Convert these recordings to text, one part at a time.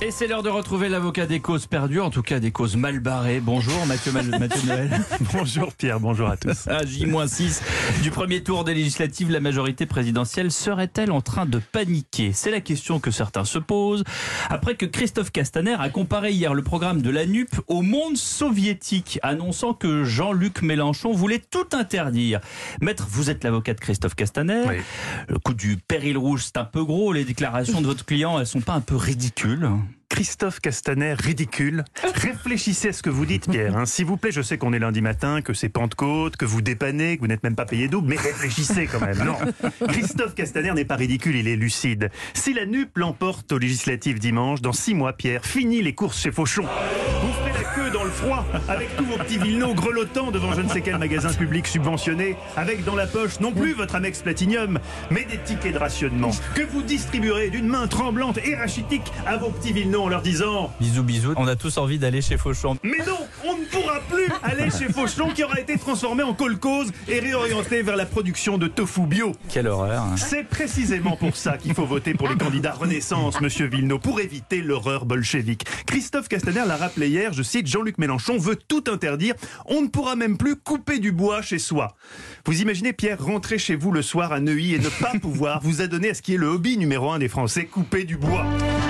Et c'est l'heure de retrouver l'avocat des causes perdues, en tout cas des causes mal barrées. Bonjour Mathieu, Mal- Mathieu Noël. Bonjour Pierre, bonjour à tous. À J-6 du premier tour des législatives, la majorité présidentielle serait-elle en train de paniquer? C'est la question que certains se posent. Après que Christophe Castaner a comparé hier le programme de la NUP au monde soviétique, annonçant que Jean-Luc Mélenchon voulait tout interdire. Maître, vous êtes l'avocat de Christophe Castaner. Oui. Le coup du péril rouge, c'est un peu gros. Les déclarations de votre client, elles sont pas un peu ridicules? Christophe Castaner, ridicule. Réfléchissez à ce que vous dites, Pierre. hein. S'il vous plaît, je sais qu'on est lundi matin, que c'est Pentecôte, que vous dépannez, que vous n'êtes même pas payé double, mais réfléchissez quand même. Non, Christophe Castaner n'est pas ridicule, il est lucide. Si la NUP l'emporte aux législatives dimanche, dans six mois, Pierre, fini les courses chez Fauchon. Vous ferez la queue dans le froid, avec tous vos petits vilnos grelottants devant je ne sais quel magasin public subventionné, avec dans la poche non plus votre Amex Platinum, mais des tickets de rationnement, que vous distribuerez d'une main tremblante et rachitique à vos petits vilnos en leur disant Bisous, bisous. On a tous envie d'aller chez Fauchon. mais non, on ne pourra plus aller chez Fauchon qui aura été transformé en kolkhoz et réorienté vers la production de tofu bio. Quelle horreur. hein. C'est précisément pour ça qu'il faut voter pour les candidats Renaissance, monsieur Villeneuve, pour éviter l'horreur bolchevique. Christophe Castaner l'a rappelé hier, je cite, Jean-Luc Mélenchon veut tout interdire. On ne pourra même plus couper du bois chez soi. Vous imaginez, Pierre, rentrer chez vous le soir à Neuilly et ne pas pouvoir vous adonner à ce qui est le hobby numéro un des Français, couper du bois.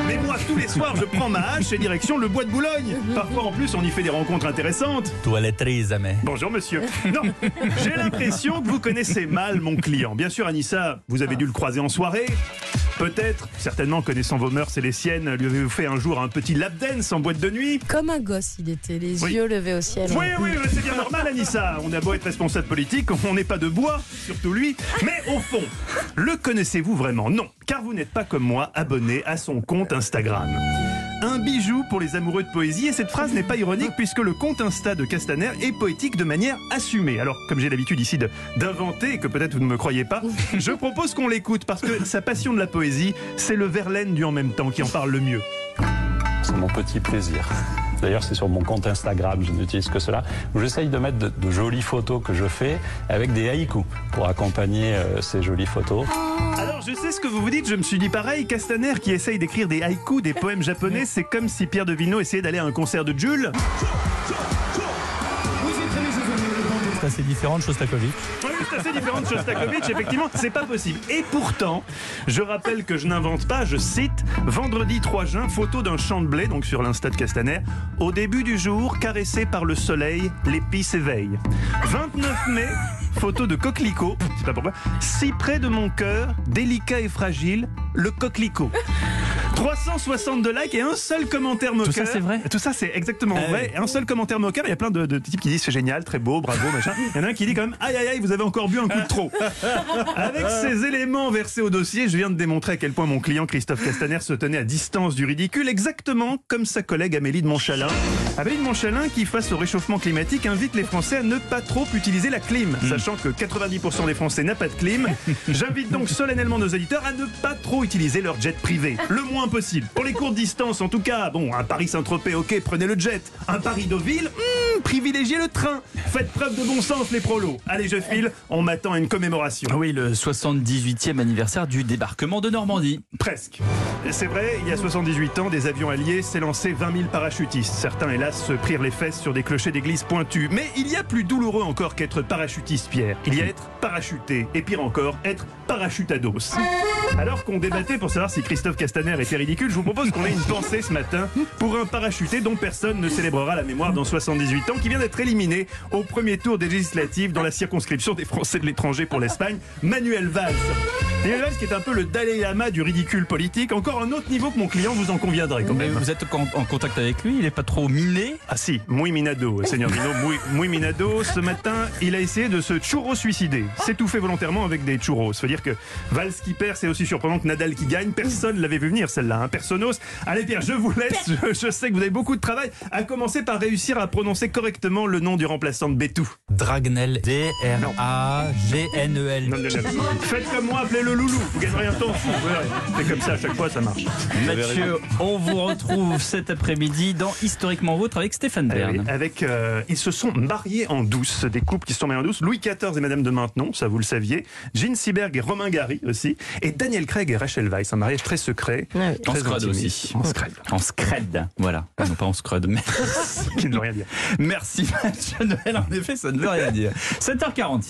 Mais moi, tous les soirs, je prends ma hache et direction le bois de Boulogne. Parfois, en plus, on y fait des rencontres intéressantes. Toiletterie, jamais. Bonjour monsieur. Non, j'ai l'impression que vous connaissez mal mon client. Bien sûr, Anissa, vous avez dû le croiser en soirée. Peut-être, certainement connaissant vos mœurs et les siennes, lui avez-vous fait un jour un petit lap dance en boîte de nuit Comme un gosse, il était, les Oui. yeux levés au ciel. Oui, oui, c'est bien normal, Anissa. On a beau être responsable politique, on n'est pas de bois, surtout lui. Mais au fond, le connaissez-vous vraiment? Non, car vous n'êtes pas comme moi abonné à son compte Instagram. Un bijou pour les amoureux de poésie, et cette phrase n'est pas ironique puisque le compte Insta de Castaner est poétique de manière assumée. Alors, comme j'ai l'habitude ici de- d'inventer, et que peut-être vous ne me croyez pas, je propose qu'on l'écoute parce que sa passion de la poésie, c'est le Verlaine du en même temps qui en parle le mieux. C'est mon petit plaisir. D'ailleurs, c'est sur mon compte Instagram, je n'utilise que cela, j'essaye de mettre de, jolies photos que je fais avec des haïkus pour accompagner euh, ces jolies photos. Alors je sais ce que vous vous dites, je me suis dit pareil, Castaner qui essaye d'écrire des haïkus, des poèmes japonais, c'est comme si Pierre de Villeneuve essayait d'aller à un concert de Jules. C'est assez différent de Shostakovich. Oui, c'est assez différent de Shostakovich, effectivement, c'est pas possible. Et pourtant, je rappelle que je n'invente pas, je cite, vendredi 3 juin, photo d'un champ de blé, donc sur l'insta de Castaner, au début du jour, caressé par le soleil, l'épi s'éveille. 29 mai, photo de coquelicot, je sais pas pourquoi, si près de mon cœur, délicat et fragile, le coquelicot. 362 likes et un seul commentaire moqueur. ça, c'est vrai Tout ça, c'est exactement Ah vrai. Un seul commentaire moqueur. Il y a plein de, de types qui disent c'est génial, très beau, bravo, machin. Il y en a un qui dit quand même aïe aïe aïe, vous avez encore bu un coup de trop. Avec ces éléments versés au dossier, je viens de démontrer à quel point mon client Christophe Castaner se tenait à distance du ridicule, exactement comme sa collègue Amélie de Montchalin. Amélie de Montchalin qui, face au réchauffement climatique, invite les Français à ne pas trop utiliser la clim, sachant que 90% des Français n'a pas de clim. J'invite donc solennellement nos auditeurs à ne pas trop utiliser leur jet privé, le moins Pour les courtes distances, en tout cas, bon, un Paris-Saint-Tropez, ok, prenez le jet. Un Paris-Deauville, hmm, privilégiez le train. Faites preuve de bon sens, les prolos. Allez, je file, on m'attend à une commémoration. Oui, le 78e anniversaire du débarquement de Normandie. Presque. C'est vrai, il y a 78 ans, des avions alliés s'élançaient 20 000 parachutistes. Certains, hélas, se prirent les fesses sur des clochers d'église pointus. Mais il y a plus douloureux encore qu'être parachutiste, Pierre. Il y a être parachuté. Et pire encore, être parachutados. Alors qu'on débattait pour savoir si Christophe Castaner était ridicule, je vous propose qu'on ait une pensée ce matin pour un parachuté dont personne ne célébrera la mémoire dans 78 ans, qui vient d'être éliminé au premier tour des législatives dans la circonscription des Français de l'étranger pour l'Espagne, Manuel Valls. Valls qui est un peu le Dalai Lama du ridicule politique, encore un autre niveau que mon client, vous en conviendrez quand Mais même. vous êtes en, contact avec lui, il est pas trop miné Ah si, muy minado, Seigneur Mino, muy, muy minado. Ce matin, il a essayé de se churro-suicider. S'étouffer volontairement avec des churros. Faut dire que Valls qui perd, c'est aussi surprenant que Nadal qui gagne. Personne l'avait vu venir celle-là, hein. Personnos. Allez Pierre, je vous laisse. Je, je sais que vous avez beaucoup de travail. À commencer par réussir à prononcer correctement le nom du remplaçant de Bétou. Dragnel. D-R-A-G-N-E-L. Faites comme moi, appelez le loulou. Vous gagnerez un temps fou. C'est comme ça à chaque fois, ça marche. Mathieu, on vous retrouve cet après-midi dans Historiquement Vôtre avec Stéphane Eh Bern. avec, euh, ils se sont mariés en douce, des couples qui se sont mariés en douce. Louis XIV et Madame de Maintenon, ça vous le saviez. Jean Seberg et Romain Gary aussi. Et Daniel Craig et Rachel Weisz, un mariage très secret. Ah. En Très scrud intimiste. aussi. En scred. En scred, voilà. Non, pas en scrud, mais Qui ne veut rien dire. merci Mathieu Noël. En effet, ça ne veut rien dire. 7h40.